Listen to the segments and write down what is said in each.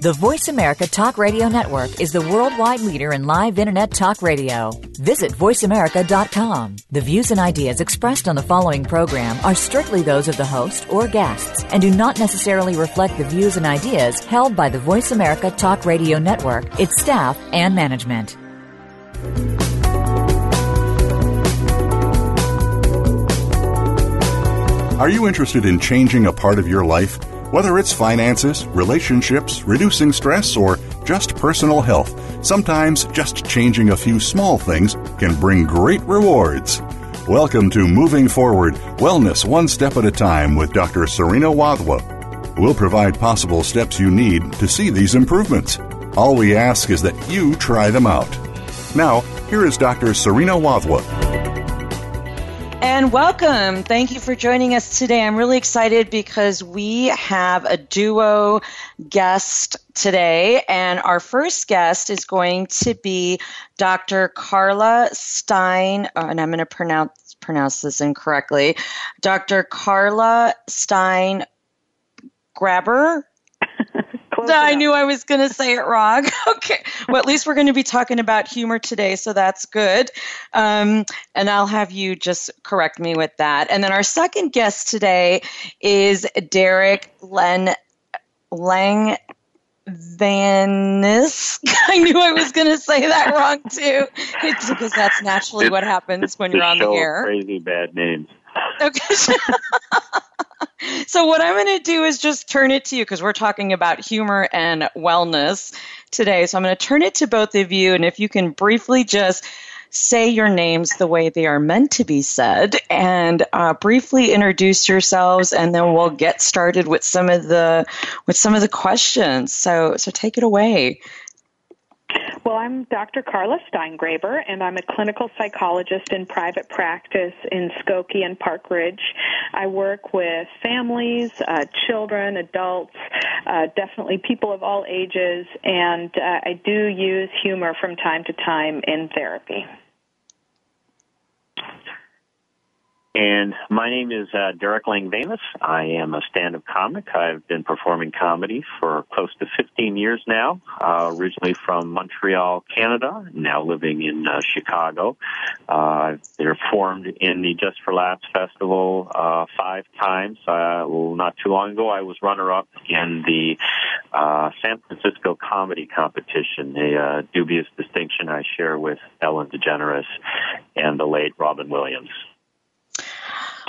The Voice America Talk Radio Network is the worldwide leader in live Internet talk radio. Visit VoiceAmerica.com. The views and ideas expressed on the following program are strictly those of the host or guests and do not necessarily reflect the views and ideas held by the Voice America Talk Radio Network, its staff, and management. Are you interested in changing a part of your life? Whether it's finances, relationships, reducing stress, or just personal health, sometimes just changing a few small things can bring great rewards. Welcome to Moving Forward Wellness One Step at a Time with Dr. Serena Wadhwa. We'll provide possible steps you need to see these improvements. All we ask is that you try them out. Now, here is Dr. Serena Wadhwa. And welcome. Thank you for joining us today. I'm really excited because we have a duo guest today. And our first guest is going to be Dr. Karla Stein. Oh, and I'm going to pronounce, pronounce this incorrectly. Dr. Karla Stein Grabber. I knew I was going to say it wrong. okay. Well, at least we're going to be talking about humor today, so that's good. Um, and I'll have you just correct me with that. And then our second guest today is Derick Len Lang Vanis. I knew I was going to say that wrong too, it's because that's naturally what happens when you're on the air. Crazy bad names. Okay. so what I'm going to do is just turn it to you because we're talking about humor and wellness today. So I'm going to turn it to both of you, and if you can briefly just say your names the way they are meant to be said and uh, briefly introduce yourselves and then we'll get started with some of the with some of the questions so so take it away well, I'm Dr. Karla Steingraber, and I'm a clinical psychologist in private practice in Skokie and Park Ridge. I work with families, uh, children, adults, uh, definitely people of all ages, and uh, I do use humor from time to time in therapy. And my name is uh, Derick Lengwenus. I am a stand-up comic. I've been performing comedy for close to 15 years now. Uh, originally from Montreal, Canada. Now living in uh, Chicago. Uh, I've performed in the Just for Laughs festival uh, five times. Uh, well, not too long ago, I was runner-up in the uh, San Francisco Comedy Competition, a uh, dubious distinction I share with Ellen DeGeneres and the late Robin Williams.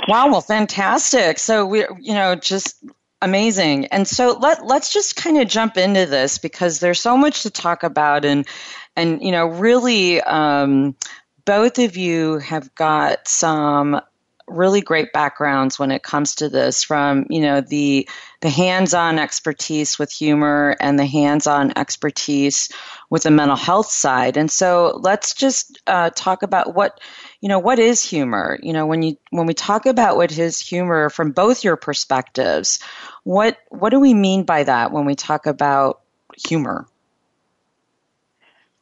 Wow, well, fantastic. So we, you know, just amazing. And so let let's just kind of jump into this because there's so much to talk about, and and you know, really, um, both of you have got some really great backgrounds when it comes to this from you know the the hands-on expertise with humor and the hands-on expertise with the mental health side and so let's just uh, talk about what you know what is humor? You know when you when we talk about what is humor from both your perspectives what what do we mean by that when we talk about humor?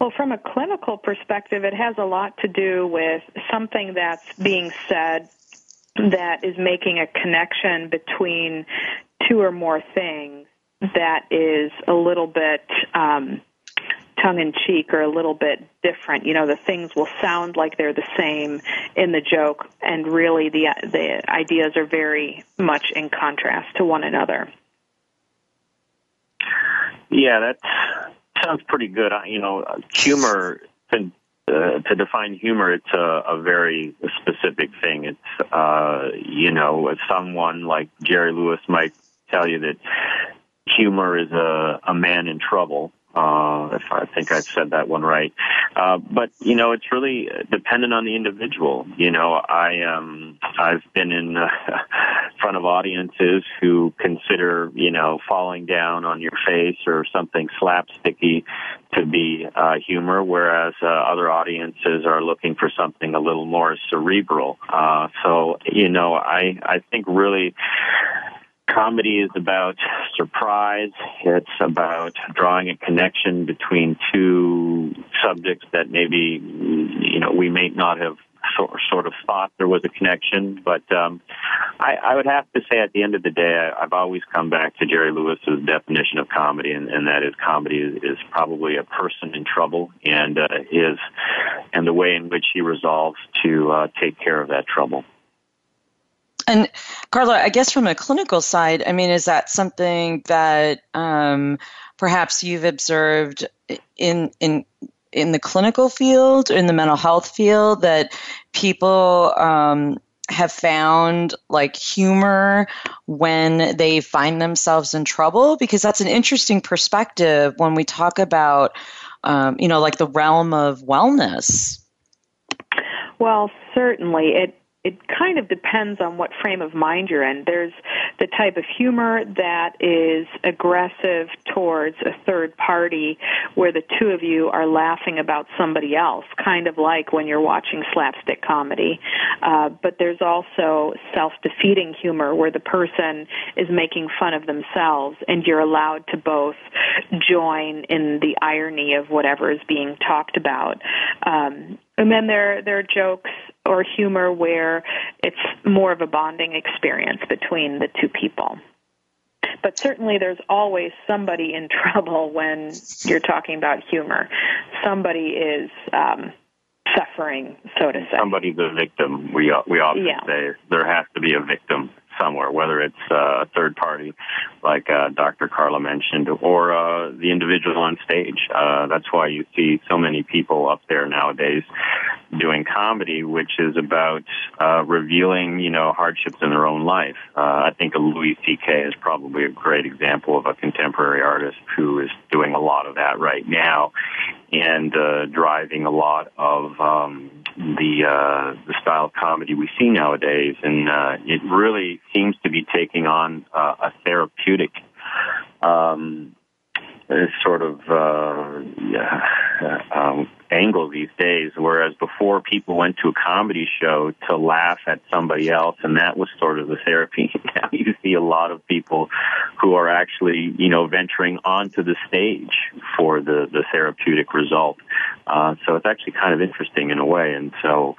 Well, from a clinical perspective, it has a lot to do with something that's being said that is making a connection between two or more things that is a little bit um, tongue in cheek or a little bit different. You know, the things will sound like they're the same in the joke, and really the the ideas are very much in contrast to one another. Yeah, that sounds pretty good. You know, humor. To, uh, to define humor, it's a, a very specific thing. It's, uh, you know, someone like Jerry Lewis might tell you that humor is a, a man in trouble uh, if I think I've said that one right. Uh, but you know, it's really dependent on the individual. You know, I um, I've been in uh, front of audiences who consider you know falling down on your face or something slapsticky to be uh, humor, whereas uh, other audiences are looking for something a little more cerebral. Uh, so you know, I I think really comedy is about surprise. It's about drawing a connection between two subjects that maybe you know we may not have sort, of thought there was a connection. But um, I, I would have to say, at the end of the day, I, I've always come back to Jerry Lewis's definition of comedy, and, and that is comedy is, is probably a person in trouble, and uh, is and the way in which he resolves to uh, take care of that trouble. And Karla, I guess from a clinical side, I mean, is that something that um, perhaps you've observed in in in the clinical field, in the mental health field, that people um, have found like humor when they find themselves in trouble? Because that's an interesting perspective when we talk about, um, you know, like the realm of wellness. Well, certainly. It it kind of depends on what frame of mind you're in. There's the type of humor that is aggressive towards a third party where the two of you are laughing about somebody else, kind of like when you're watching slapstick comedy. Uh, but there's also self-defeating humor where the person is making fun of themselves and you're allowed to both join in the irony of whatever is being talked about. Um, and then there there are jokes or humor where it's more of a bonding experience between the two people. But certainly there's always somebody in trouble when you're talking about humor. Somebody is um, suffering, so to say. Somebody's a victim. We we often yeah. say there has to be a victim somewhere, whether it's uh, a third party, like uh, Dr. Karla mentioned, or uh, the individual on stage. Uh, that's why you see so many people up there nowadays doing comedy, which is about uh, revealing, you know, hardships in their own life. Uh, I think Louis C.K. is probably a great example of a contemporary artist who is doing a lot of that right now and uh, driving a lot of um, the uh, the style of comedy we see nowadays, and uh, it really seems to be taking on uh, a therapeutic um, sort of uh, yeah, um, angle these days. Whereas before, people went to a comedy show to laugh at somebody else, and that was sort of the therapy. now you see a lot of people who are actually, you know, venturing onto the stage for the the therapeutic result. Uh, so it's actually kind of interesting in a way, and so.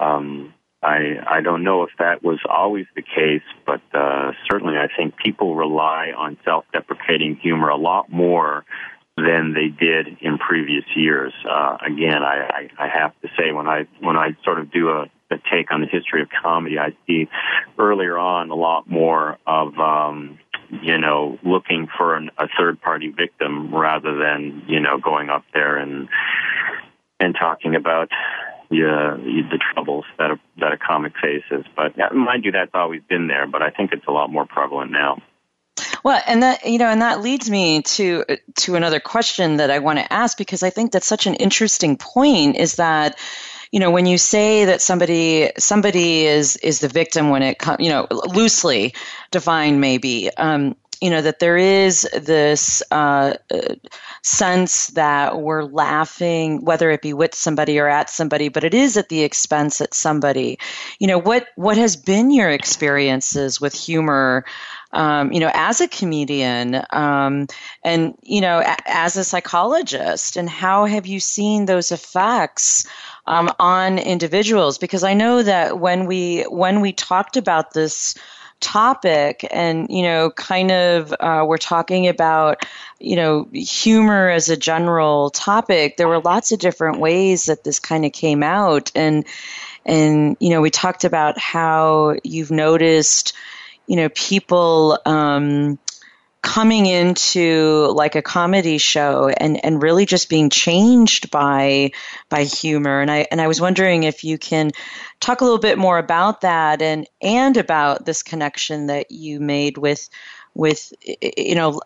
Um, I I don't know if that was always the case, but uh, certainly I think people rely on self-deprecating humor a lot more than they did in previous years. Uh, again, I, I, I have to say when I when I sort of do a, a take on the history of comedy, I see earlier on a lot more of um, you know looking for an, a third party victim rather than you know going up there and and talking about uh, the troubles that a, that a comic faces. But mind you, that's always been there, but I think it's a lot more prevalent now. Well, and that you know, and that leads me to to another question that I want to ask because I think that's such an interesting point. Is that you know when you say that somebody somebody is is the victim when it comes you know loosely defined maybe um, you know that there is this uh, sense that we're laughing whether it be with somebody or at somebody but it is at the expense at somebody you know what what has been your experiences with humor um, you know, as a comedian, um, and you know, a- as a psychologist, and how have you seen those effects um, on individuals? Because I know that when we when we talked about this topic and you know kind of uh, we're talking about you know humor as a general topic there were lots of different ways that this kind of came out. And and you know we talked about how you've noticed you know people um, coming into like a comedy show and, and really just being changed by by humor and I and I was wondering if you can talk a little bit more about that and and about this connection that you made with with you know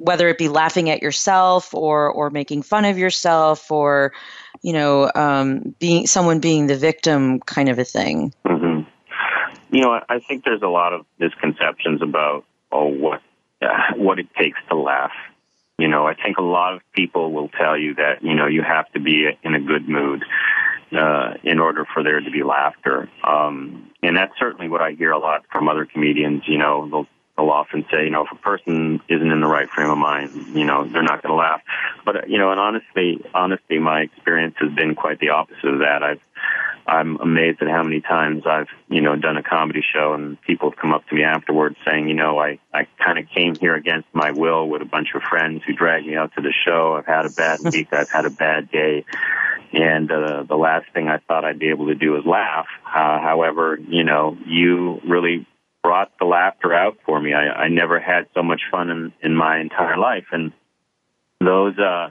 whether it be laughing at yourself or or making fun of yourself or you know um, being someone being the victim kind of a thing. Mm-hmm. You know, I think there's a lot of misconceptions about oh what uh, what it takes to laugh. You know, I think a lot of people will tell you that, you know, you have to be in a good mood uh, in order for there to be laughter. Um, and that's certainly what I hear a lot from other comedians. You know, they'll, they'll often say, you know, if a person isn't in the right frame of mind, you know, they're not going to laugh. But you know, and honestly, honestly, my experience has been quite the opposite of that. I've I'm amazed at how many times I've, you know, done a comedy show and people have come up to me afterwards saying, you know, I, I kind of came here against my will with a bunch of friends who dragged me out to the show. I've had a bad week. I've had a bad day. And, uh, the last thing I thought I'd be able to do is laugh. Uh, however, you know, you really brought the laughter out for me. I, I never had so much fun in, in my entire life. And those, uh,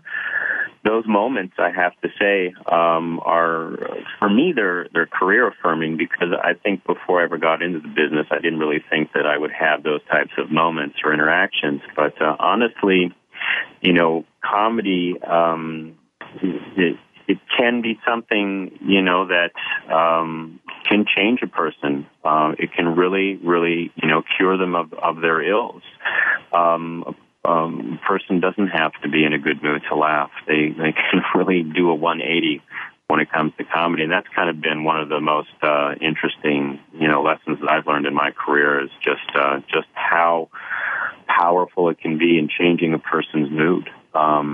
those moments, I have to say, um, are for me they're they're career affirming because I think before I ever got into the business, I didn't really think that I would have those types of moments or interactions. But uh, honestly, you know, comedy um, it, it can be something you know that um, can change a person. Uh, it can really, really, you know, cure them of of their ills. Um, um, person doesn't have to be in a good mood to laugh. They they can really do a 180 when it comes to comedy, and that's kind of been one of the most uh, interesting you know lessons that I've learned in my career is just uh, just how powerful it can be in changing a person's mood, um,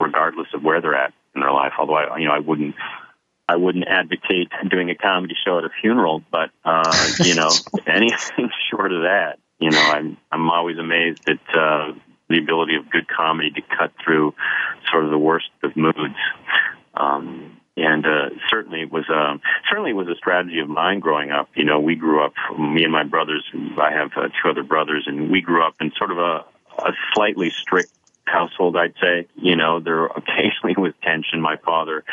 regardless of where they're at in their life. Although I you know I wouldn't I wouldn't advocate doing a comedy show at a funeral, but uh, you know, anything short of that, you know, I'm I'm always amazed at uh, the ability of good comedy to cut through sort of the worst of moods. Um, and uh, certainly it was uh, certainly it was a strategy of mine growing up. You know, we grew up, me and my brothers. I have uh, two other brothers, and we grew up in sort of a, a slightly strict household, I'd say. You know, there occasionally was tension. My father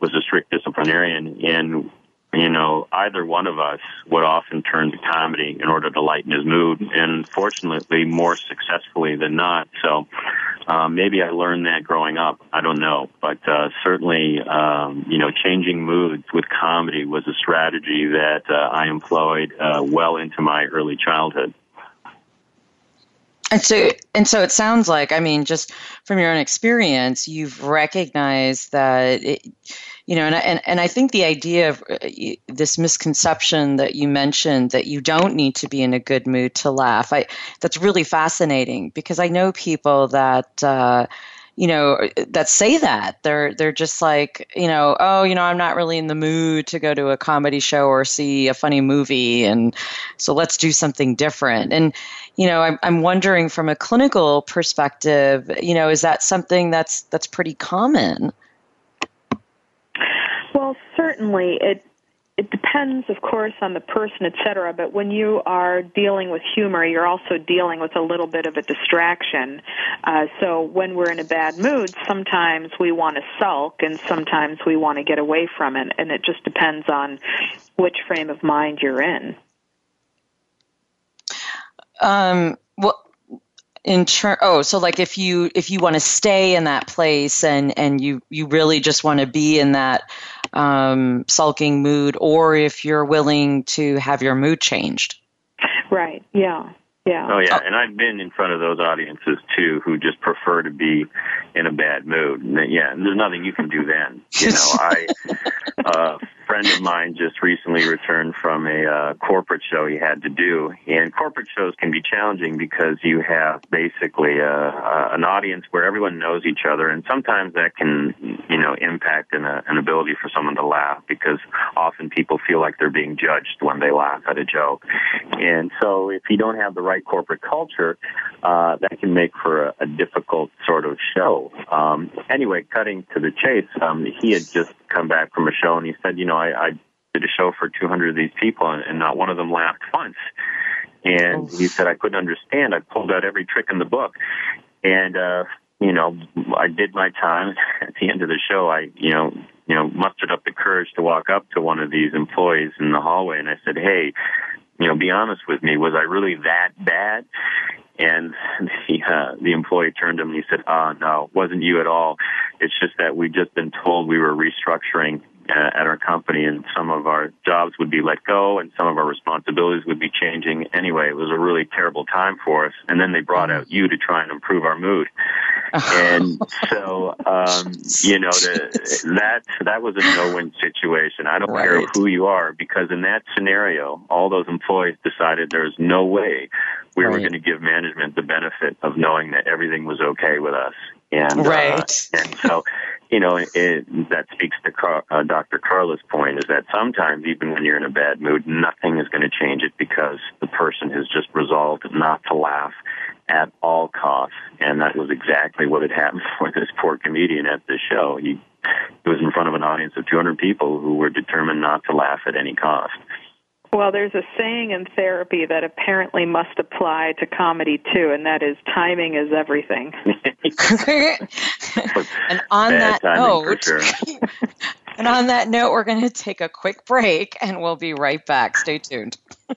was a strict disciplinarian, and you know, either one of us would often turn to comedy in order to lighten his mood, and fortunately, more successfully than not. So, um, maybe I learned that growing up. I don't know, but uh, certainly, um, you know, changing moods with comedy was a strategy that uh, I employed uh, well into my early childhood. And so, and so it sounds like, I mean, just from your own experience, you've recognized that it, you know, and and and I think the idea of uh, this misconception that you mentioned that you don't need to be in a good mood to laugh, I that's really fascinating because I know people that. Uh, you know that say that they're they're just like you know oh you know I'm not really in the mood to go to a comedy show or see a funny movie and so let's do something different and you know I'm I'm wondering from a clinical perspective you know is that something that's that's pretty common well, certainly it it depends, of course, on the person, et cetera. But when you are dealing with humor, you're also dealing with a little bit of a distraction. Uh, so when we're in a bad mood, sometimes we want to sulk, and sometimes we want to get away from it. And it just depends on which frame of mind you're in. Um. Well, in turn oh so like if you if you want to stay in that place and and you you really just want to be in that um, sulking mood or if you're willing to have your mood changed. Right. Yeah yeah. Oh yeah, and I've been in front of those audiences too, who just prefer to be in a bad mood. And yeah, and there's nothing you can do then. You know, I uh, friend of mine just recently returned from a uh, corporate show he had to do, and corporate shows can be challenging because you have basically a, uh, a, uh, an audience where everyone knows each other, and sometimes that can, you know, impact an, an ability for someone to laugh because often people feel like they're being judged when they laugh at a joke, and so if you don't have the right corporate culture, uh, that can make for a, a difficult sort of show. Um, anyway, cutting to the chase, um, he had just come back from a show and he said, you know, I, I did a show for 200 of these people and, and not one of them laughed once. And he said, I couldn't understand. I pulled out every trick in the book. And, uh, you know, I did my time. At the end of the show, I, you know, you know, mustered up the courage to walk up to one of these employees in the hallway and I said, Hey, you know, be honest with me. Was I really that bad? And the uh, the employee turned to him and he said, "Ah, uh, no, wasn't you at all. It's just that we've just been told we were restructuring uh, at our company, and some of our jobs would be let go, and some of our responsibilities would be changing. Anyway, it was a really terrible time for us. And then they brought out you to try and improve our mood. and so, um, you know, the, that that was a no-win situation. I don't right. care who you are, because in that scenario, all those employees decided there's no way we right. were going to give management the benefit of knowing that everything was okay with us. And, uh, right. Uh, and so, you know, it, that speaks to Car- uh, Dr. Karla's point is that sometimes even when you're in a bad mood, nothing is going to change it because the person has just resolved not to laugh at all costs. And that was exactly what had happened for this poor comedian at the show. He, he was in front of an audience of 200 people who were determined not to laugh at any cost. Well, there's a saying in therapy that apparently must apply to comedy too, and that is timing is everything. and on Bad that note, sure. and on that note, we're going to take a quick break, and we'll be right back. Stay tuned.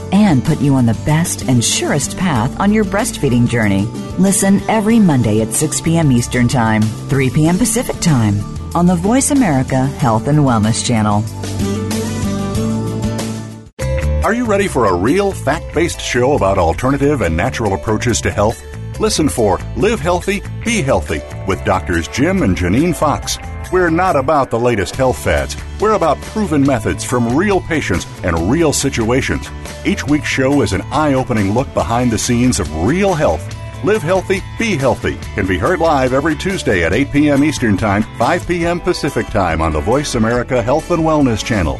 and put you on the best and surest path on your breastfeeding journey. Listen every Monday at 6 p.m. Eastern Time, 3 p.m. Pacific Time on the Voice America Health and Wellness Channel. Are you ready for a real fact based show about alternative and natural approaches to health? Listen for Live Healthy, Be Healthy with Doctors Jim and Janine Fox. We're not about the latest health fads. We're about proven methods from real patients and real situations. Each week's show is an eye opening look behind the scenes of real health. Live healthy, be healthy can be heard live every Tuesday at 8 p.m. Eastern Time, 5 p.m. Pacific Time on the Voice America Health and Wellness Channel.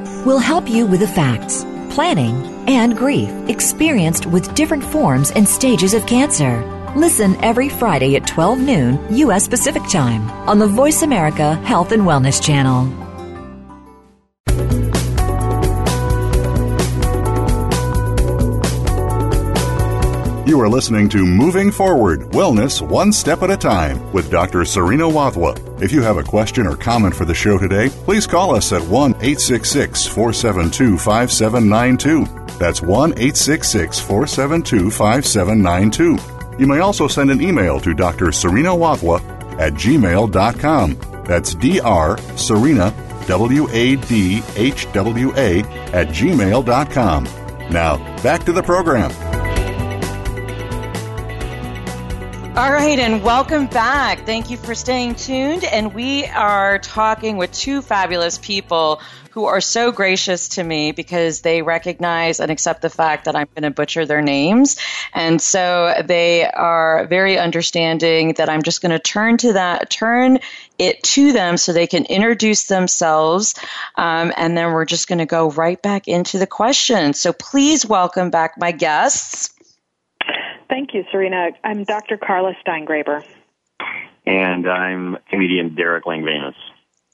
will help you with the facts, planning, and grief experienced with different forms and stages of cancer. Listen every Friday at 12 noon U.S. Pacific Time on the Voice America Health and Wellness Channel. You are listening to Moving Forward Wellness One Step at a Time with Dr. Serena Wadhwa. If you have a question or comment for the show today, please call us at 1 866 472 5792. That's 1 866 472 5792. You may also send an email to Dr. Serena Wadhwa at gmail.com. That's Dr. Serena, W A D H W A, at gmail.com. Now, back to the program. All right, and welcome back. Thank you for staying tuned. And we are talking with two fabulous people who are so gracious to me because they recognize and accept the fact that I'm going to butcher their names. And so they are very understanding that I'm just going to turn to that, turn it to them so they can introduce themselves. Um, and then we're just going to go right back into the questions. So please welcome back my guests. Thank you, Serena. I'm Dr. Karla Steingraber. And I'm comedian Derick Lengwenus.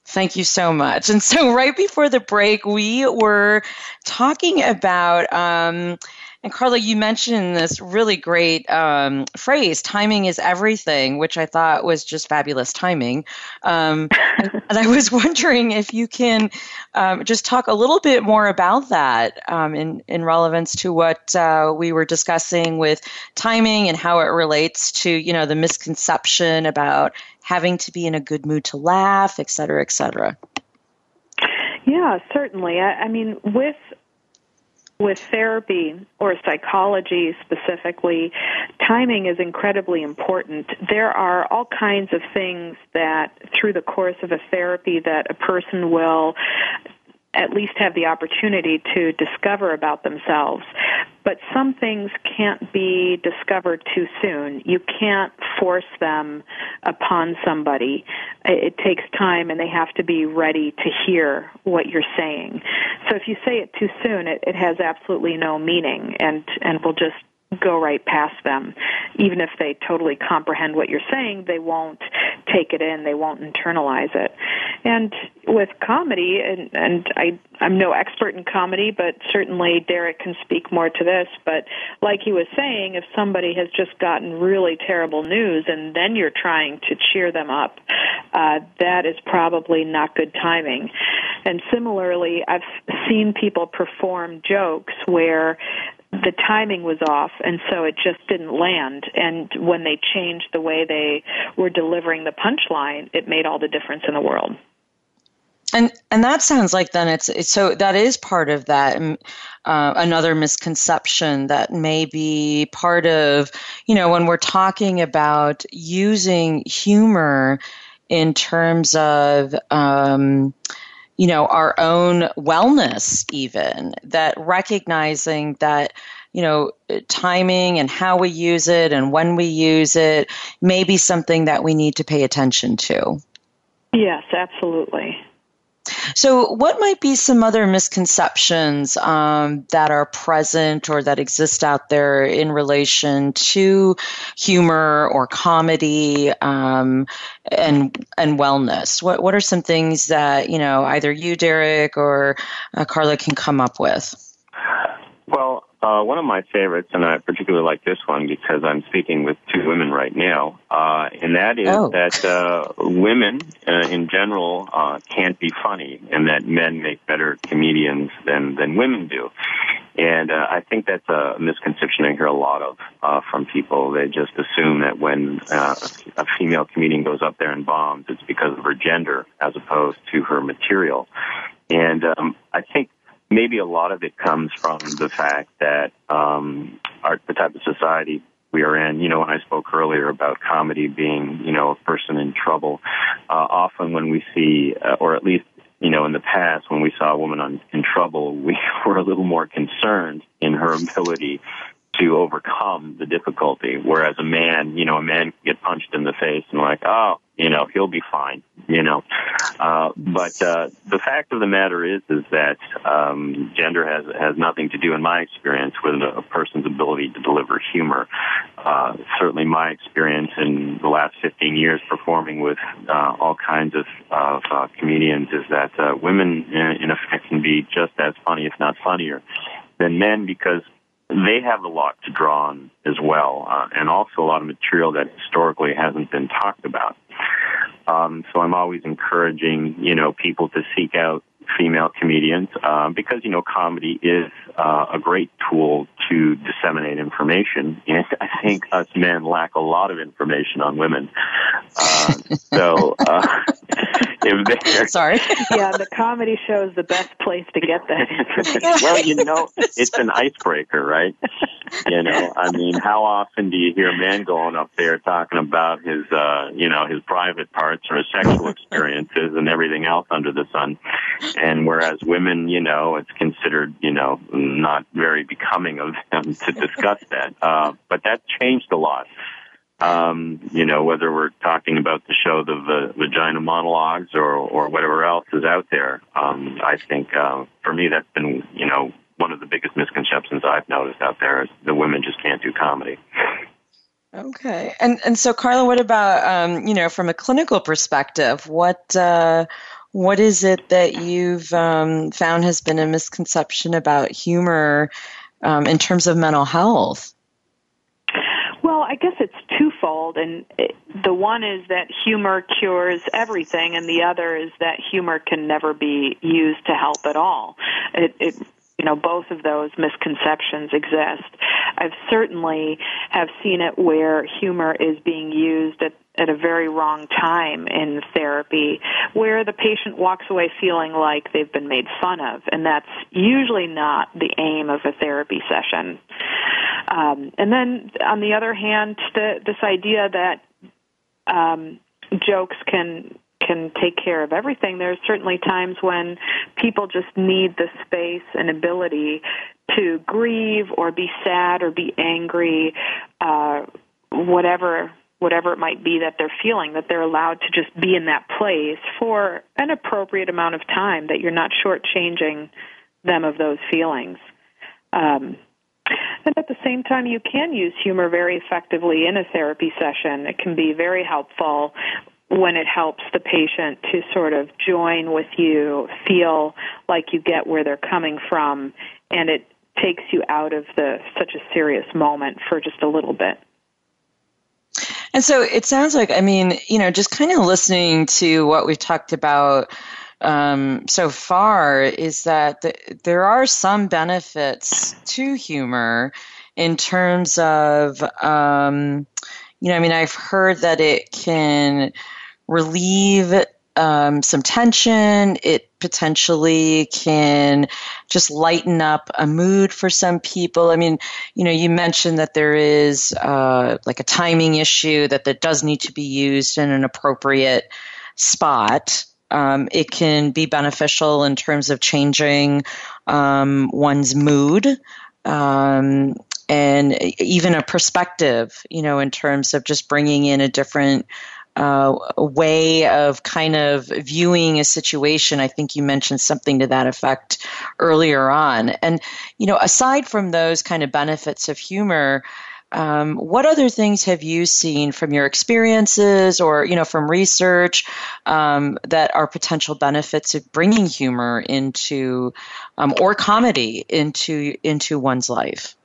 Thank you so much. And so, right before the break, we were talking about um, and Karla, you mentioned this really great um, phrase, timing is everything, which I thought was just fabulous timing. Um, and, and, I was wondering if you can um, just talk a little bit more about that um, in, in relevance to what uh, we were discussing with timing and how it relates to, you know, the misconception about having to be in a good mood to laugh, et cetera, et cetera. Yeah, certainly. I, I mean, with with therapy or psychology specifically, timing is incredibly important. There are all kinds of things that through the course of a therapy that a person will at least have the opportunity to discover about themselves. But some things can't be discovered too soon. You can't force them upon somebody. It takes time and they have to be ready to hear what you're saying. So if you say it too soon, it, it has absolutely no meaning and, and will just go right past them. Even if they totally comprehend what you're saying, they won't take it in, they won't internalize it. And with comedy, and, and I, I'm no expert in comedy, but certainly Derick can speak more to this. But like he was saying, if somebody has just gotten really terrible news and then you're trying to cheer them up, uh, that is probably not good timing. And similarly, I've seen people perform jokes where the timing was off and so it just didn't land. And when they changed the way they were delivering the punchline it made all the difference in the world. And and that sounds like then it's, it's so that is part of that um, uh, another misconception that may be part of you know when we're talking about using humor in terms of um, you know, our own wellness, even that recognizing that, you know, timing and how we use it and when we use it may be something that we need to pay attention to. Yes, absolutely. So, what might be some other misconceptions um, that are present or that exist out there in relation to humor or comedy um, and and wellness? What what are some things that you know either you, Derick, or uh, Karla can come up with? Uh, one of my favorites, and I particularly like this one because I'm speaking with two women right now, uh, and that is oh. that uh, women uh, in general uh, can't be funny, and that men make better comedians than than women do. And uh, I think that's a misconception I hear a lot of uh, from people. They just assume that when uh, a female comedian goes up there and bombs, it's because of her gender as opposed to her material. And um, I think maybe a lot of it comes from the fact that um, our, the type of society we are in. You know, when I spoke earlier about comedy being, you know, a person in trouble, uh, often when we see, uh, or at least, you know, in the past, when we saw a woman on, in trouble, we were a little more concerned in her ability to overcome the difficulty. Whereas a man, you know, a man can get punched in the face and like, oh, you know, he'll be fine, you know. Uh, but uh, the fact of the matter is, is that um, gender has has nothing to do, in my experience, with a, person's ability to deliver humor. Uh, certainly, my experience in the last 15 years performing with uh, all kinds of, of uh, comedians is that uh, women, in, in effect, can be just as funny, if not funnier, than men because they have a lot to draw on as well, uh, and also a lot of material that historically hasn't been talked about. Um, so I'm always encouraging, you know, people to seek out female comedians uh, because you know comedy is uh, a great tool to disseminate information, and I think us men lack a lot of information on women. Uh, so, uh, if they're sorry, yeah, the comedy show is the best place to get that information. well, you know, it's an icebreaker, right? You know, I mean, how often do you hear a man going up there talking about his, uh, you know, his private parts or his sexual experiences and everything else under the sun? And whereas women, you know, it's considered, you know, not very becoming of them to discuss that. Uh, but that changed a lot. Um, you know, whether we're talking about the show, the, the vagina monologues or, or whatever else is out there. Um, I think, uh, for me, that's been, you know, one of the biggest misconceptions I've noticed out there is the women just can't do comedy. Okay, and and so Karla, what about um, you know from a clinical perspective? What uh, what is it that you've um, found has been a misconception about humor um, in terms of mental health? Well, I guess it's twofold, and it, the one is that humor cures everything, and the other is that humor can never be used to help at all. It, it you know both of those misconceptions exist. I've certainly have seen it where humor is being used at at a very wrong time in therapy where the patient walks away feeling like they've been made fun of and that's usually not the aim of a therapy session um, and then on the other hand the, this idea that um, jokes can can take care of everything. There are certainly times when people just need the space and ability to grieve or be sad or be angry, uh, whatever whatever it might be that they're feeling, that they're allowed to just be in that place for an appropriate amount of time, that you're not shortchanging them of those feelings. Um, and at the same time, you can use humor very effectively in a therapy session. It can be very helpful when it helps the patient to sort of join with you, feel like you get where they're coming from, and it takes you out of the such a serious moment for just a little bit. And so it sounds like, I mean, you know, just kind of listening to what we've talked about um, so far is that the, there are some benefits to humor in terms of, um, you know, I mean, I've heard that it can relieve um, some tension. It potentially can just lighten up a mood for some people. I mean, you know, you mentioned that there is uh, like a timing issue that that does need to be used in an appropriate spot. Um, it can be beneficial in terms of changing um, one's mood. Um, and even a perspective, you know, in terms of just bringing in a different uh, way of kind of viewing a situation. I think you mentioned something to that effect earlier on. And, you know, aside from those kind of benefits of humor, um, what other things have you seen from your experiences or you know from research um, that are potential benefits of bringing humor into um, or comedy into into one's life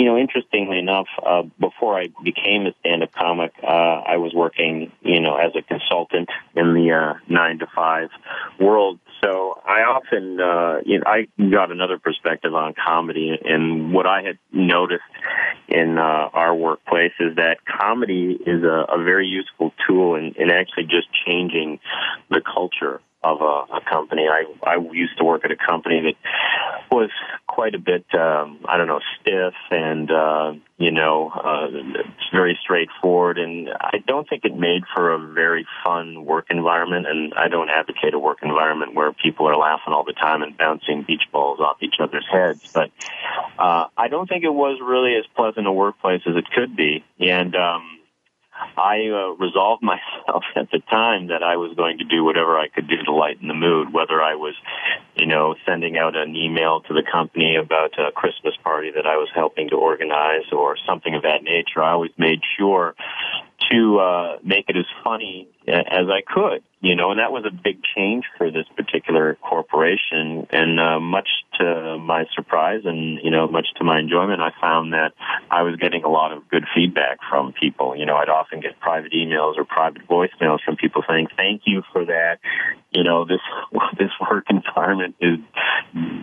you know, interestingly enough, uh, before I became a stand-up comic, uh, I was working, you know, as a consultant in the uh, nine to five world. So I often, uh, you know, I got another perspective on comedy, and what I had noticed in uh, our workplace is that comedy is a, a very useful tool in, in actually just changing the culture of a, a company. I I used to work at a company that was quite a bit um, I don't know stiff and uh, you know uh, very straightforward, and I don't think it made for a very fun work environment. And I don't advocate a work environment where people are laughing all the time and bouncing beach balls off each other's heads. But uh, I don't think it was really as pleasant a workplace as it could be, and. Um, I uh, resolved myself at the time that I was going to do whatever I could do to lighten the mood, whether I was, you know, sending out an email to the company about a Christmas party that I was helping to organize or something of that nature. I always made sure to uh, make it as funny as I could, you know, and that was a big change for this particular corporation. And uh, much to my surprise, and you know, much to my enjoyment, I found that I was getting a lot of good feedback from people. You know, I'd often get private emails or private voicemails from people saying, "Thank you for that." You know, this this work environment is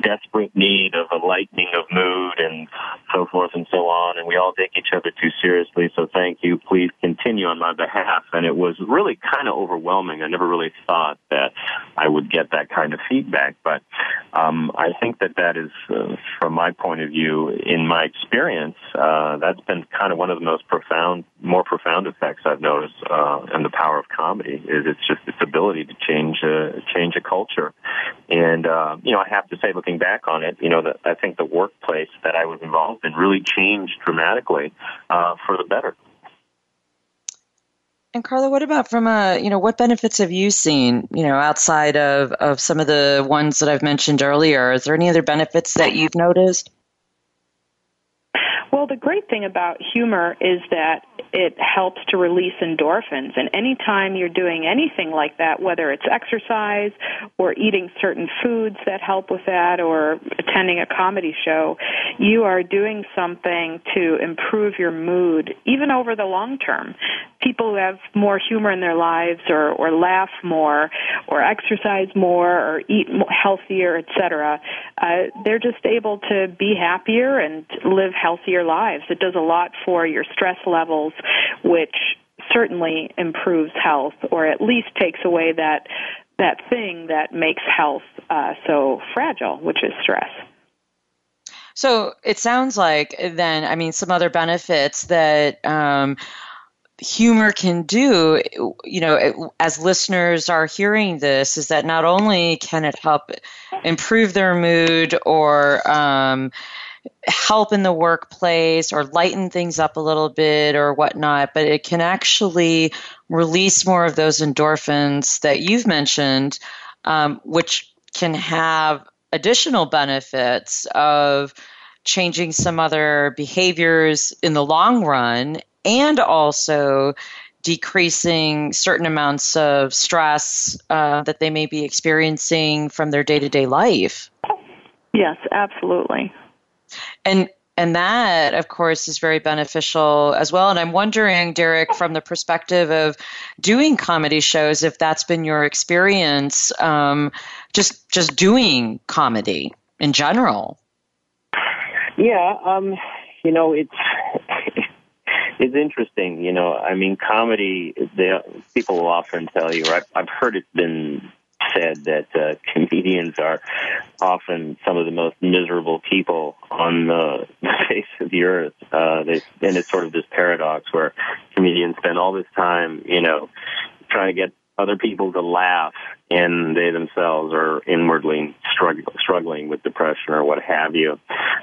desperate need of a lightening of mood and so forth and so on, and we all take each other too seriously. So, thank you. Please continue on my behalf. And it was really kind of overwhelming. I never really thought that I would get that kind of feedback, but um, I think that that is, uh, from my point of view, in my experience, uh, that's been kind of one of the most profound, more profound effects I've noticed, uh, and the power of comedy is it's just its ability to change a change a culture. And uh, you know, I have to say, looking back on it, you know, that I think the workplace that I was involved in really changed dramatically uh, for the better. And Karla, what about from a, you know, what benefits have you seen, you know, outside of, of some of the ones that I've mentioned earlier? Is there any other benefits that you've noticed? Well, the great thing about humor is that it helps to release endorphins. And anytime you're doing anything like that, whether it's exercise or eating certain foods that help with that or attending a comedy show, you are doing something to improve your mood, even over the long term. people who have more humor in their lives or, or laugh more or exercise more or eat healthier, etc., uh, they're just able to be happier and live healthier lives. It does a lot for your stress levels, which certainly improves health or at least takes away that that thing that makes health uh, so fragile, which is stress. So it sounds like then, I mean, some other benefits that um, humor can do, you know, as listeners are hearing this, is that not only can it help improve their mood or um, help in the workplace or lighten things up a little bit or whatnot, but it can actually release more of those endorphins that you've mentioned, um, which can have additional benefits of changing some other behaviors in the long run and also decreasing certain amounts of stress uh, that they may be experiencing from their day to day life. Yes, absolutely. And and that, of course, is very beneficial as well. And I'm wondering, Derick, from the perspective of doing comedy shows, if that's been your experience, um, just just doing comedy in general. Yeah, um, you know, it's it's interesting. You know, I mean, comedy. They, people will often tell you. I've, I've heard it's been said that uh, comedians are often some of the most miserable people on the face of the earth. Uh, they, and it's sort of this paradox where comedians spend all this time, you know, trying to get other people to laugh and they themselves are inwardly struggling, with depression or what have you.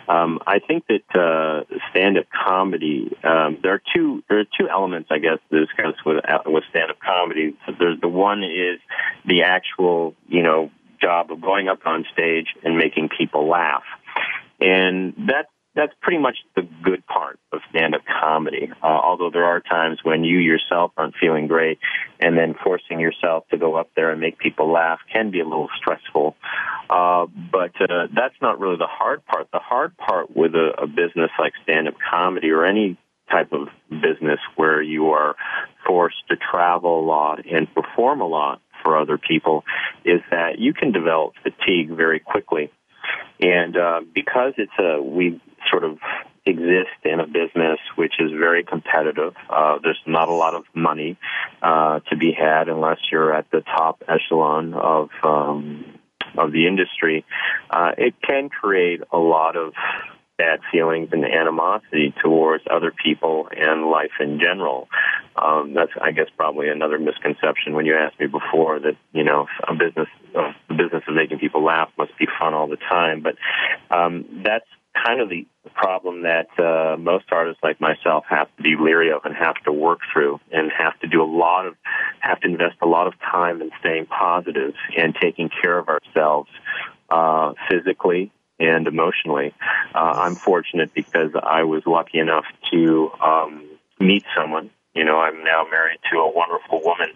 Um, I think that uh, stand-up comedy. Um, there are two. There are two elements, I guess, to discuss with uh, with stand-up comedy. There's the one is the actual, you know, job of going up on stage and making people laugh, and that's that's pretty much the good part of stand-up comedy. Uh, although there are times when you yourself aren't feeling great, and then forcing yourself to go up there and make people laugh can be a little stressful. Uh, but uh, that's not really the hard part. The hard part with a, a business like stand-up comedy or any type of business where you are forced to travel a lot and perform a lot for other people is that you can develop fatigue very quickly. And uh, because it's a we sort of exist in a business which is very competitive. Uh, there's not a lot of money uh, to be had unless you're at the top echelon of um, of the industry. Uh, it can create a lot of bad feelings and animosity towards other people and life in general. Um, that's, I guess, probably another misconception. When you asked me before that, you know, a business, business of making people laugh must be fun all the time, but um, that's kind of the problem that uh, most artists like myself have to be leery of and have to work through and have to do a lot of have to invest a lot of time in staying positive and taking care of ourselves uh, physically and emotionally. Uh, I'm fortunate because I was lucky enough to um, meet someone you know, I'm now married to a wonderful woman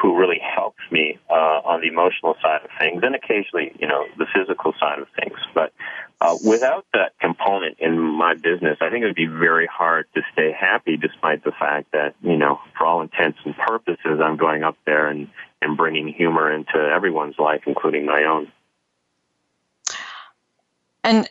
who really helps me uh, on the emotional side of things and occasionally, you know, the physical side of things. But uh, without that component in my business, I think it would be very hard to stay happy despite the fact that, you know, for all intents and purposes, I'm going up there and, and bringing humor into everyone's life, including my own. And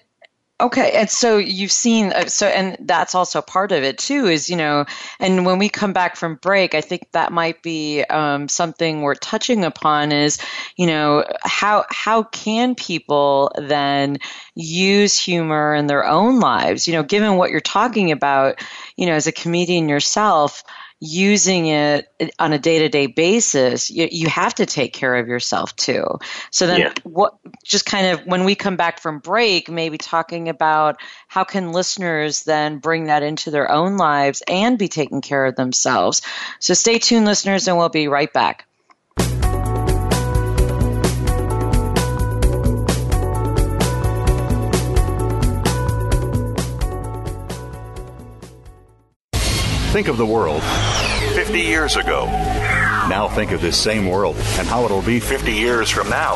Okay, and so you've seen uh, so, and that's also part of it too. Is you know, and when we come back from break, I think that might be um, something we're touching upon. Is you know how how can people then use humor in their own lives? You know, given what you're talking about, you know, as a comedian yourself using it on a day-to-day basis you, you have to take care of yourself too. So then yeah. what just kind of when we come back from break maybe talking about how can listeners then bring that into their own lives and be taking care of themselves. So stay tuned listeners and we'll be right back Think of the world 50 years ago. Now think of this same world and how it'll be 50 years from now.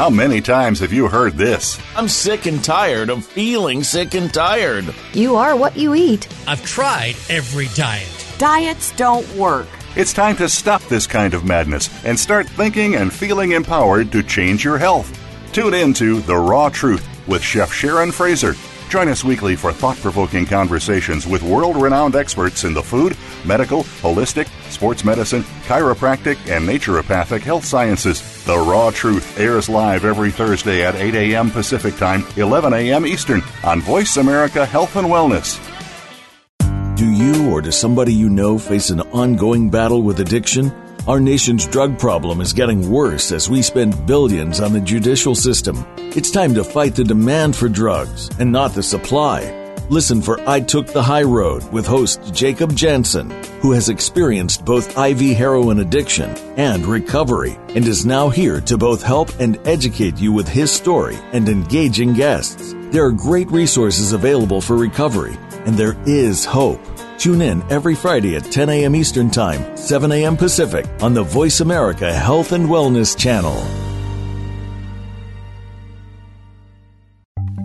How many times have you heard this? I'm sick and tired of feeling sick and tired. You are what you eat. I've tried every diet. Diets don't work. It's time to stop this kind of madness and start thinking and feeling empowered to change your health. Tune in to The Raw Truth with Chef Sharon Fraser. Join us weekly for thought provoking conversations with world renowned experts in the food, medical, holistic, sports medicine, chiropractic, and naturopathic health sciences. The Raw Truth airs live every Thursday at 8 a.m. Pacific Time, 11 a.m. Eastern on Voice America Health and Wellness. Do you or does somebody you know face an ongoing battle with addiction? Our nation's drug problem is getting worse as we spend billions on the judicial system. It's time to fight the demand for drugs and not the supply. Listen for I Took the High Road with host Jacob Jansen, who has experienced both IV heroin addiction and recovery and is now here to both help and educate you with his story and engaging guests. There are great resources available for recovery, and there is hope. Tune in every Friday at 10 a.m. Eastern Time, 7 a.m. Pacific on the Voice America Health and Wellness Channel.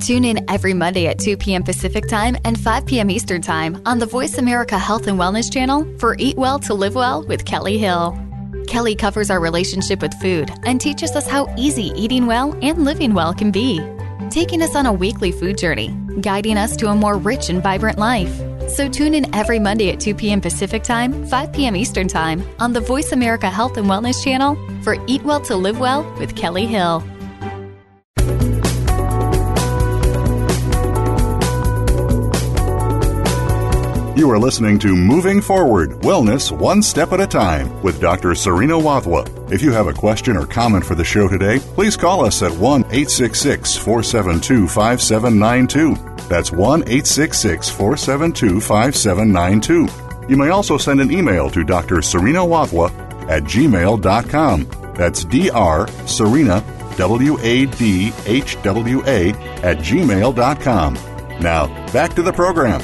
Tune in every Monday at 2 p.m. Pacific Time and 5 p.m. Eastern Time on the Voice America Health and Wellness Channel for Eat Well to Live Well with Kelly Hill. Kelly covers our relationship with food and teaches us how easy eating well and living well can be, taking us on a weekly food journey, guiding us to a more rich and vibrant life. So tune in every Monday at 2 p.m. Pacific Time, 5 p.m. Eastern Time on the Voice America Health and Wellness Channel for Eat Well to Live Well with Kelly Hill. You are listening to Moving Forward Wellness One Step at a Time with Dr. Serena Wadhwa. If you have a question or comment for the show today, please call us at 1 866 472 5792. That's 1 866 472 5792. You may also send an email to Dr. Serena Wadhwa at gmail.com. That's Dr. Serena, W A D H W A, at gmail.com. Now, back to the program.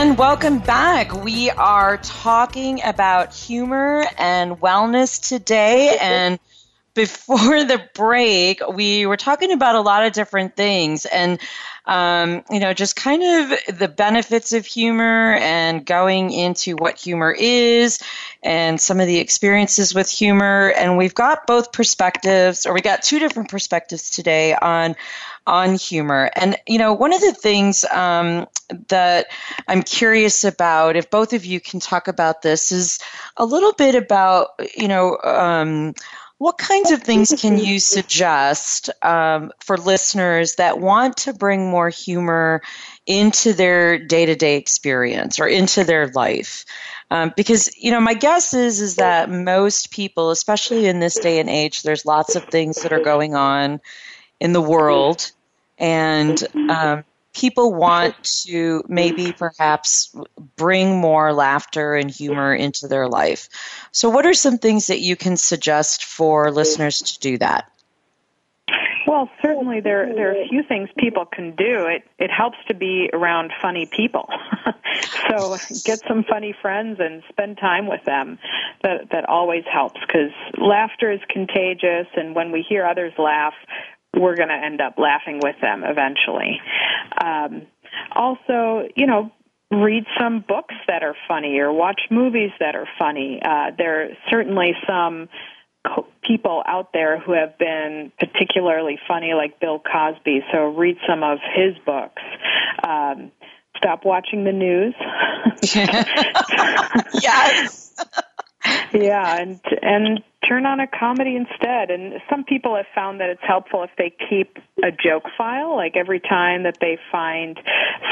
And welcome back. We are talking about humor and wellness today. And before the break, we were talking about a lot of different things and, um, you know, just kind of the benefits of humor and going into what humor is and some of the experiences with humor. And we've got both perspectives, or we got two different perspectives today on on humor. And, you know, one of the things um, that I'm curious about, if both of you can talk about this, is a little bit about, you know, um, what kinds of things can you suggest um, for listeners that want to bring more humor into their day-to-day experience or into their life? Um, because you know, my guess is is that most people, especially in this day and age, there's lots of things that are going on in the world, and um, people want to maybe perhaps bring more laughter and humor into their life. So, what are some things that you can suggest for listeners to do that? Well, certainly there there are a few things people can do. It it helps to be around funny people. so get some funny friends and spend time with them. That that always helps because laughter is contagious, and when we hear others laugh, we're going to end up laughing with them eventually. Um, also, you know, read some books that are funny or watch movies that are funny. Uh, there are certainly some co- people out there who have been particularly funny, like Bill Cosby. So read some of his books. Um, stop watching the news. yes. yeah, and and turn on a comedy instead. And some people have found that it's helpful if they keep a joke file. Like every time that they find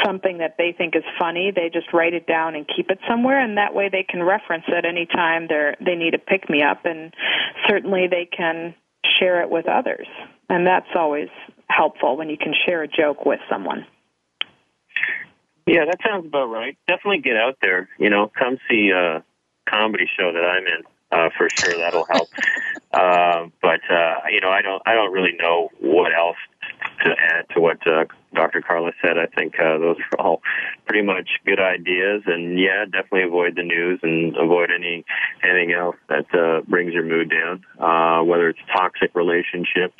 something that they think is funny, they just write it down and keep it somewhere, and that way they can reference it anytime they're they need a pick me up. And certainly they can share it with others, and that's always helpful when you can share a joke with someone. Yeah, that sounds about right. Definitely get out there. You know, come see a comedy show that I'm in. Uh, for sure, that'll help. uh, but uh, you know, I don't, I don't really know what else to add to what uh, Dr. Karla said. I think uh, those are all pretty much good ideas. And yeah, definitely avoid the news and avoid any anything else that uh, brings your mood down. Uh, whether it's toxic relationships,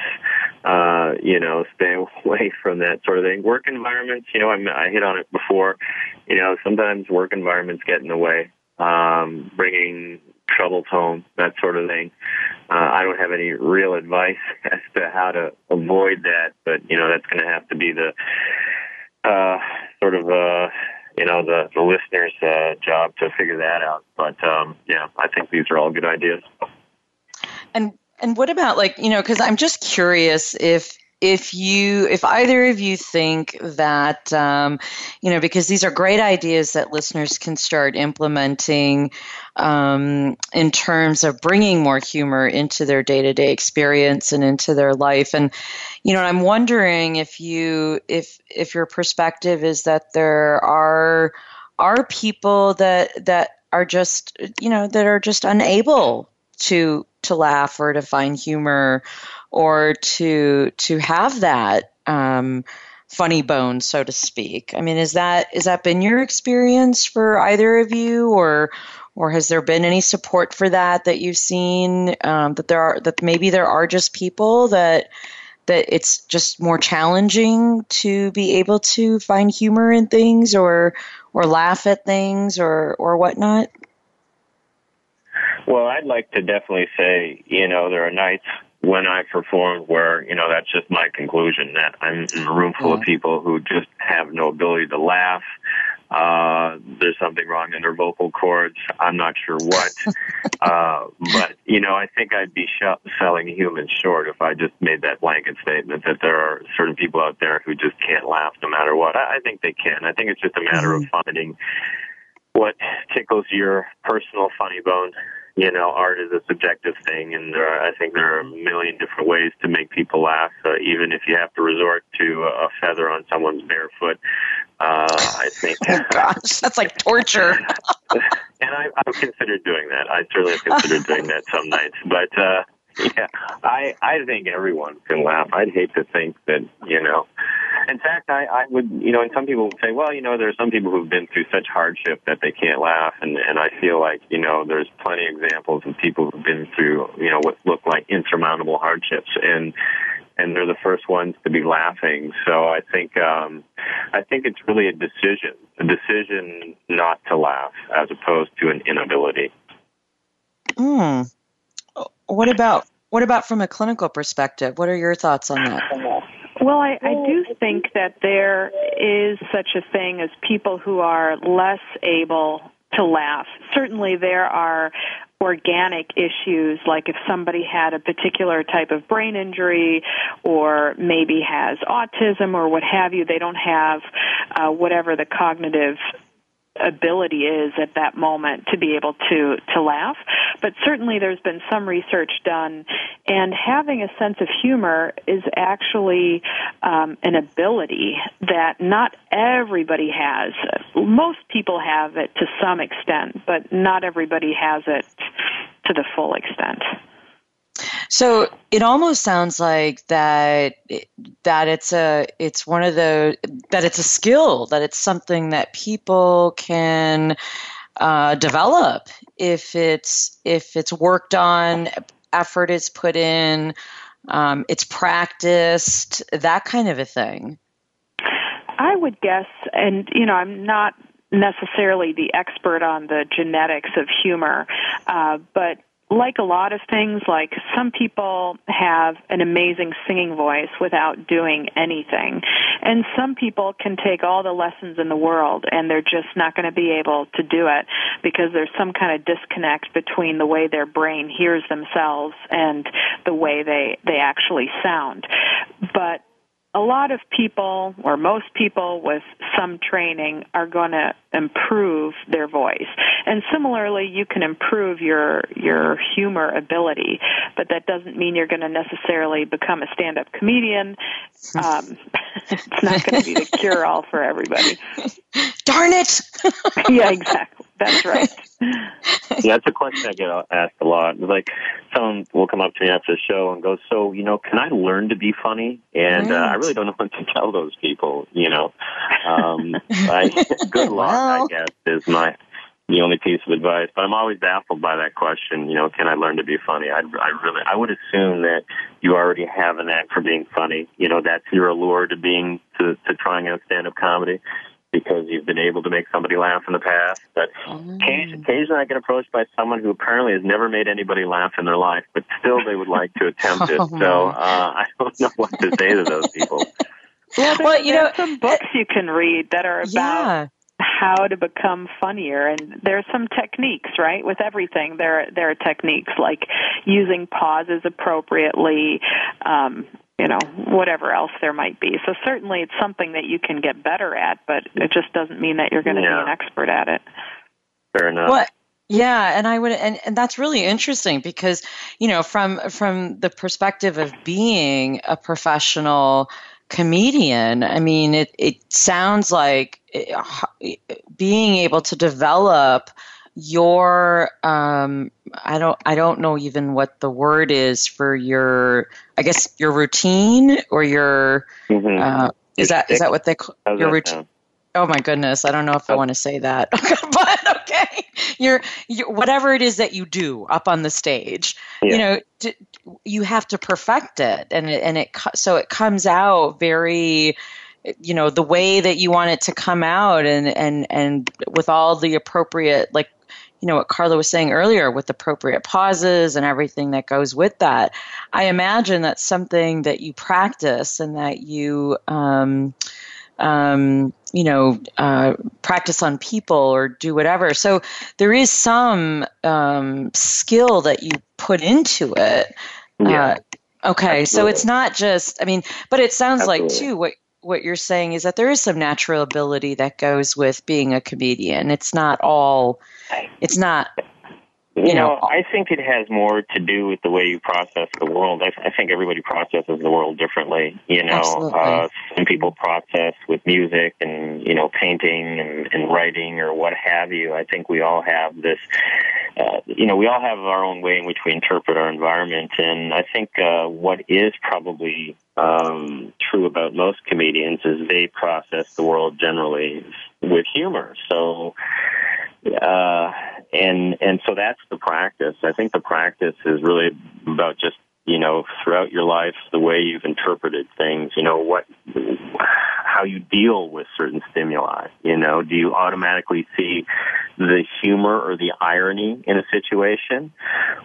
uh, you know, stay away from that sort of thing. Work environments, you know, I, I hit on it before. You know, sometimes work environments get in the way. Um, bringing troubles home, that sort of thing. Uh, I don't have any real advice as to how to avoid that, but you know that's going to have to be the uh, sort of uh, you know the the listener's uh, job to figure that out. But um, yeah, I think these are all good ideas. And and what about like you know because I'm just curious if if you if either of you think that um, you know because these are great ideas that listeners can start implementing um, in terms of bringing more humor into their day-to-day experience and into their life. And you know i'm wondering if you if if your perspective is that there are are people that that are just you know that are just unable to to laugh or to find humor or to to have that um, funny bone, so to speak. I mean, is that is that been your experience for either of you, or or has there been any support for that that you've seen um, that there are that maybe there are just people that that it's just more challenging to be able to find humor in things or or laugh at things or or whatnot? Well, I'd like to definitely say, you know, there are nights when I performed where, you know, that's just my conclusion that I'm in a room full of people who just have no ability to laugh. Uh, there's something wrong in their vocal cords. I'm not sure what. uh, but, you know, I think I'd be sh- selling humans short if I just made that blanket statement that there are certain people out there who just can't laugh no matter what. I, I think they can. I think it's just a matter mm-hmm. of finding what tickles your personal funny bone you know, art is a subjective thing, and there are, I think there are a million different ways to make people laugh. Uh, even if you have to resort to a feather on someone's bare foot, uh, I think. oh gosh, that's like torture. and I, I've considered doing that. I certainly have considered doing that some nights, but uh, yeah, I I think everyone can laugh. I'd hate to think that you know in fact, I, I would, you know, and some people would say, well, you know, there are some people who've been through such hardship that they can't laugh, and and I feel like, you know, there's plenty of examples of people who've been through, you know, what look like insurmountable hardships, and and they're the first ones to be laughing. So I think um, I think it's really a decision, a decision not to laugh, as opposed to an inability. Hmm. What about what about from a clinical perspective? What are your thoughts on that? Well, I, I do think that there is such a thing as people who are less able to laugh. Certainly, there are organic issues like if somebody had a particular type of brain injury or maybe has autism or what have you they don't have uh, whatever the cognitive ability is at that moment to be able to to laugh. But certainly there's been some research done and having a sense of humor is actually um, an ability that not everybody has. Most people have it to some extent but not everybody has it to the full extent so it almost sounds like that that it's a it's one of the that it's a skill that it's something that people can uh, develop if it's if it's worked on, effort is put in, um, it's practiced, that kind of a thing. I would guess, and you know, I'm not necessarily the expert on the genetics of humor, uh, but like a lot of things, like some people have an amazing singing voice without doing anything. And some people can take all the lessons in the world and they're just not going to be able to do it because there's some kind of disconnect between the way their brain hears themselves and the way they, they actually sound. But a lot of people, or most people with some training, are going to improve their voice. And similarly, you can improve your your humor ability, but that doesn't mean you're going to necessarily become a stand-up comedian. Um, it's not going to be the cure-all for everybody. Darn it! yeah, exactly. That's right. yeah, that's a question I get asked a lot. Like, someone will come up to me after the show and go, "So, you know, can I learn to be funny?" And right. uh, I really don't know what to tell those people. You know, um, I, good luck, well. I guess, is my the only piece of advice. But I'm always baffled by that question. You know, can I learn to be funny? I, I really, I would assume that you already have an knack for being funny. You know, that's your allure to being to to trying out stand-up comedy because you've been able to make somebody laugh in the past. But mm. occasionally I get approached by someone who apparently has never made anybody laugh in their life, but still they would like to attempt it. Oh, so uh, I don't know what to say to those people. Well, well you know, some books you can read that are about yeah. how to become funnier, and there's some techniques, right? With everything, there there are techniques like using pauses appropriately, um, you know, whatever else there might be. So certainly it's something that you can get better at, but it just doesn't mean that you're going to yeah. be an expert at it. Fair enough. Well, yeah, and I would, and, and that's really interesting because, you know, from from the perspective of being a professional comedian, I mean, it it sounds like eh, being able to develop your um, I don't I don't know even what the word is for your I guess your routine or your mm-hmm. uh, is that is that what they call your routine? Oh my goodness, I don't know if I want to say that, but okay, your, whatever it is that you do up on the stage, yeah. you know, d- you have to perfect it, and it, and it so it comes out very you know the way that you want it to come out and and and with all the appropriate like you know what Karla was saying earlier with appropriate pauses and everything that goes with that. I imagine that's something that you practice and that you um, um, you know uh, practice on people or do whatever. So there is some um, skill that you put into it. Yeah. Uh, okay, Absolutely. so it's not just I mean, but it sounds Absolutely. like too what what you're saying is that there is some natural ability that goes with being a comedian. It's not all it's not you, know, I think it has more to do with the way you process the world. I, I think everybody processes the world differently. You know, uh, some people process with music and you know painting and, and writing or what have you. I think we all have this. Uh, you know, we all have our own way in which we interpret our environment, and I think uh, what is probably um, true about most comedians is they process the world generally with humor. So uh, and and so that's the practice. I think the practice is really about just you know throughout your life the way you've interpreted things. You know what how you deal with certain stimuli. You know, do you automatically see the humor or the irony in a situation,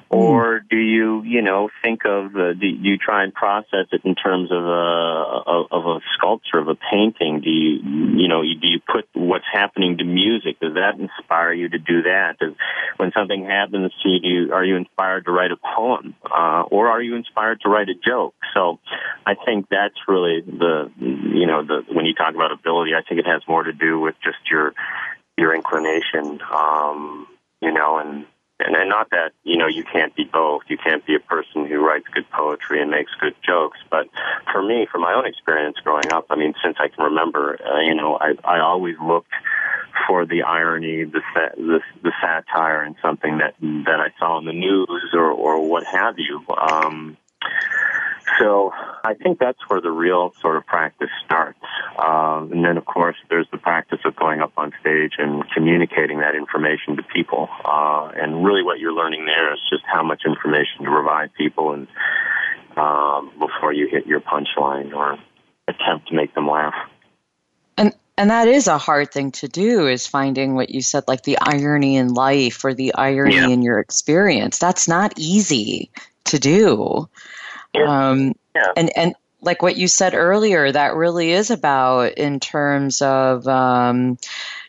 or do you, you know, think of uh, do you try and process it in terms of a of a sculpture of a painting? Do you, you know, do you put what's happening to music? Does that inspire you to do that? Does when something happens to you, are you inspired to write a poem, uh, or are you inspired to write a joke? So, I think that's really the, you know, the when you talk about ability, I think it has more to do with just your your inclination, um, you know, and, and and not that you know you can't be both. You can't be a person who writes good poetry and makes good jokes. But for me, from my own experience growing up, I mean, since I can remember, uh, you know, I I always looked for the irony, the, the the satire, and something that that I saw in the news or or what have you. Um, so I think that's where the real sort of practice starts. Um, and then, of course, there's the practice of going up on stage and communicating that information to people. Uh, and really, what you're learning there is just how much information to provide people, and um, before you hit your punchline or attempt to make them laugh. And and that is a hard thing to do is finding what you said like the irony in life or the irony yeah. in your experience that's not easy to do um, yeah. And and like what you said earlier, that really is about in terms of, um,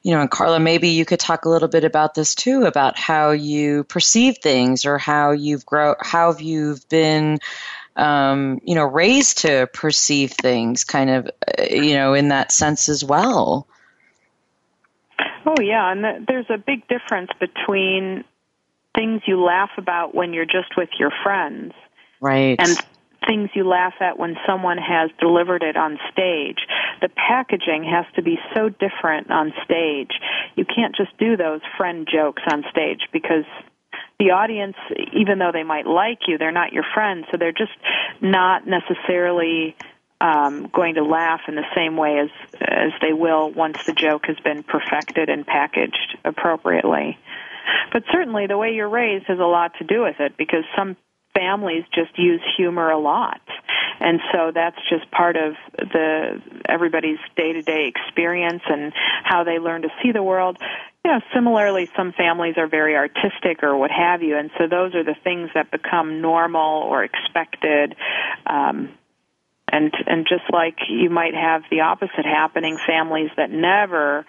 you know, and Karla, maybe you could talk a little bit about this too, about how you perceive things or how you've grown, how you've been um, you know, raised to perceive things kind of, uh, you know, in that sense as well. Oh, yeah. And the, there's a big difference between things you laugh about when you're just with your friends. Right. And things you laugh at when someone has delivered it on stage. The packaging has to be so different on stage. You can't just do those friend jokes on stage because the audience, even though they might like you, they're not your friends, so they're just not necessarily um, going to laugh in the same way as as they will once the joke has been perfected and packaged appropriately. But certainly, the way you're raised has a lot to do with it because some families just use humor a lot and so that's just part of the everybody's day-to-day experience and how they learn to see the world know similarly some families are very artistic or what have you and so those are the things that become normal or expected um and and just like you might have the opposite happening families that never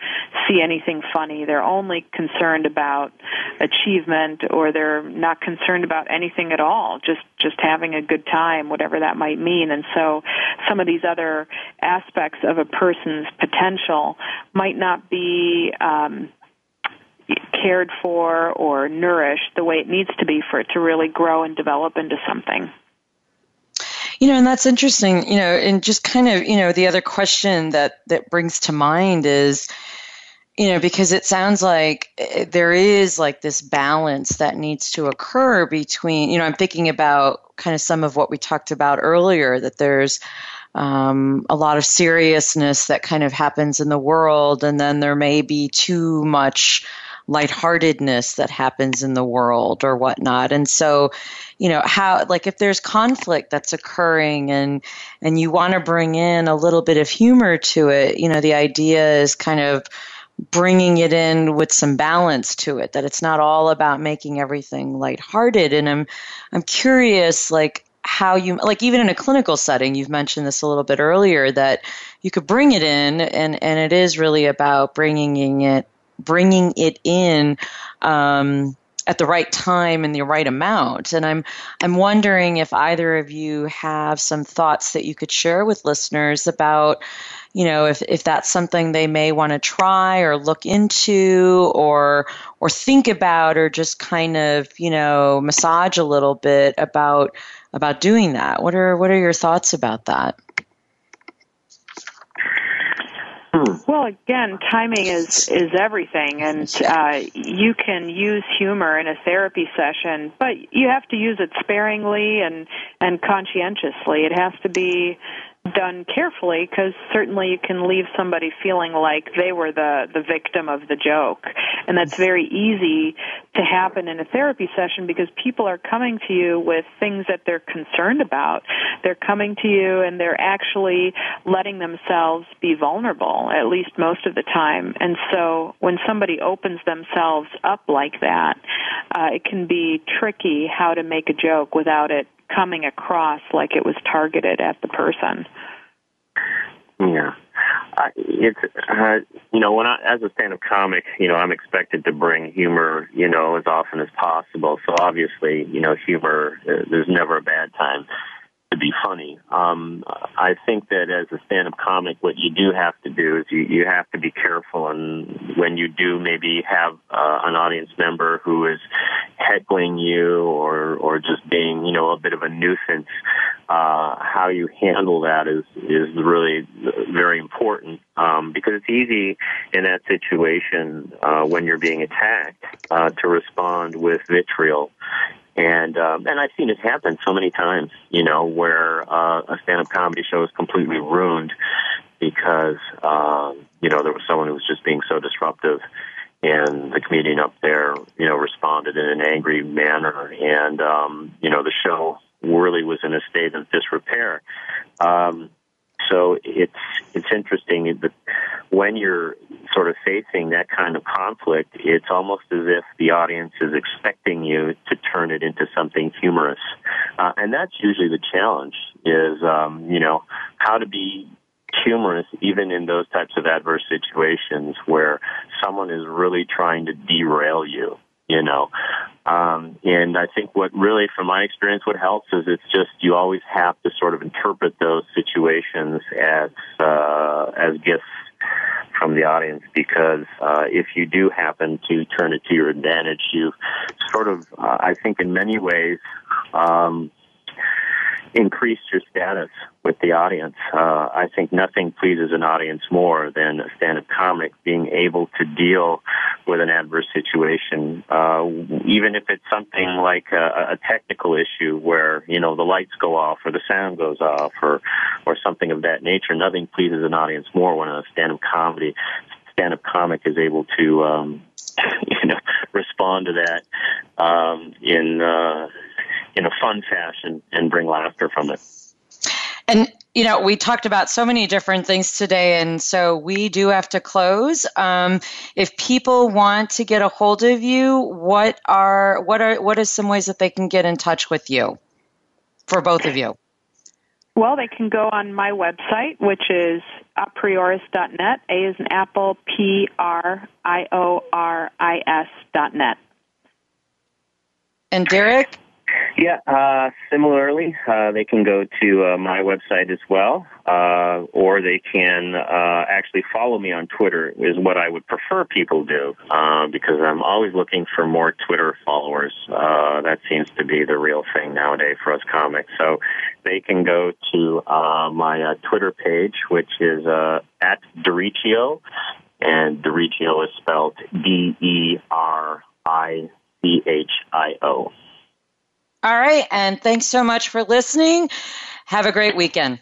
see anything funny they're only concerned about achievement or they're not concerned about anything at all just just having a good time whatever that might mean and so some of these other aspects of a person's potential might not be um cared for or nourished the way it needs to be for it to really grow and develop into something. You know, and that's interesting, you know, and just kind of, you know, the other question that that brings to mind is you know, because it sounds like eh, there is like this balance that needs to occur between, you know, I'm thinking about kind of some of what we talked about earlier that there's um, a lot of seriousness that kind of happens in the world, and then there may be too much lightheartedness that happens in the world or whatnot. And so, you know, how like if there's conflict that's occurring and and you want to bring in a little bit of humor to it, you know, the idea is kind of bringing it in with some balance to it that it's not all about making everything lighthearted and I'm I'm curious like how you like even in a clinical setting you've mentioned this a little bit earlier that you could bring it in and and it is really about bringing it bringing it in um, at the right time and the right amount. And I'm I'm wondering if either of you have some thoughts that you could share with listeners about, you know, if if that's something they may want to try or look into or or think about or just kind of, you know, massage a little bit about about doing that. What are what are your thoughts about that? Hmm. Well, again, timing is is everything, and uh, you can use humor in a therapy session, but you have to use it sparingly and and conscientiously. It has to be done carefully because certainly you can leave somebody feeling like they were the the victim of the joke. And that's very easy to happen in a therapy session because people are coming to you with things that they're concerned about. They're coming to you and they're actually letting themselves be vulnerable at least most of the time. And so when somebody opens themselves up like that uh, it can be tricky how to make a joke without it coming across like it was targeted at the person. Yeah. Uh, it's uh, you know when I as a stand-up comic you know I'm expected to bring humor you know as often as possible so obviously you know humor uh, there's never a bad time to be funny. Um, I think that as a stand-up comic, what you do have to do is you, you have to be careful, and when you do maybe have uh, an audience member who is heckling you or or just being you know a bit of a nuisance, uh, how you handle that is is really very important um, because it's easy in that situation uh, when you're being attacked uh, to respond with vitriol and um, and I've seen it happen so many times, you know, where uh, a stand-up comedy show is completely ruined because uh, you know there was someone who was just being so disruptive, and the comedian up there, you know, responded in an angry manner, and um, you know the show really was in a state of disrepair. Um, so it's it's interesting that when you're sort of facing that kind of conflict, it's almost as if the audience is expecting you to turn it into something humorous, uh, and that's usually the challenge. Is um, you know how to be humorous even in those types of adverse situations where someone is really trying to derail you you know. Um, and I think what really, from my experience, what helps is it's just you always have to sort of interpret those situations as uh, as gifts from the audience because uh, if you do happen to turn it to your advantage, you sort of, uh, I think, in many ways. Um, increased your status with the audience. Uh, I think nothing pleases an audience more than a stand-up comic being able to deal with an adverse situation, uh, even if it's something like a, a technical issue where you know the lights go off or the sound goes off or or something of that nature. Nothing pleases an audience more when a stand-up comedy stand-up comic is able to um, you know respond to that um, in uh, in a fun fashion and bring laughter from it. And you know, we talked about so many different things today, and so we do have to close. Um, if people want to get a hold of you, what are what are what are some ways that they can get in touch with you for both of you? Well, they can go on my website, which is aprioris.net. A is an apple, P R I O R I S dot net. And Derick? Yeah, uh, similarly, uh, they can go to uh, my website as well, uh, or they can uh, actually follow me on Twitter. Is what I would prefer people do uh, because I'm always looking for more Twitter followers. that seems to be the real thing nowadays for us comics. So they can go to my Twitter page, which is at Derichio, and Derichio is spelled D E R I C H I O. All right. And thanks so much for listening. Have a great weekend.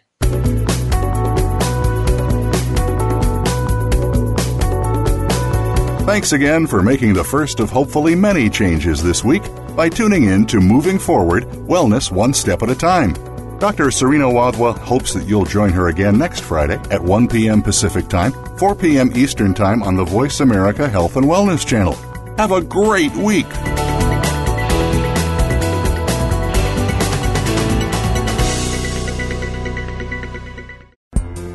Thanks again for making the first of hopefully many changes this week by tuning in to Moving Forward Wellness One Step at a Time. Dr. Serena Wadhwa hopes that you'll join her again next Friday at 1 p.m. Pacific Time, 4 p.m. Eastern Time on the Voice America Health and Wellness Channel. Have a great week.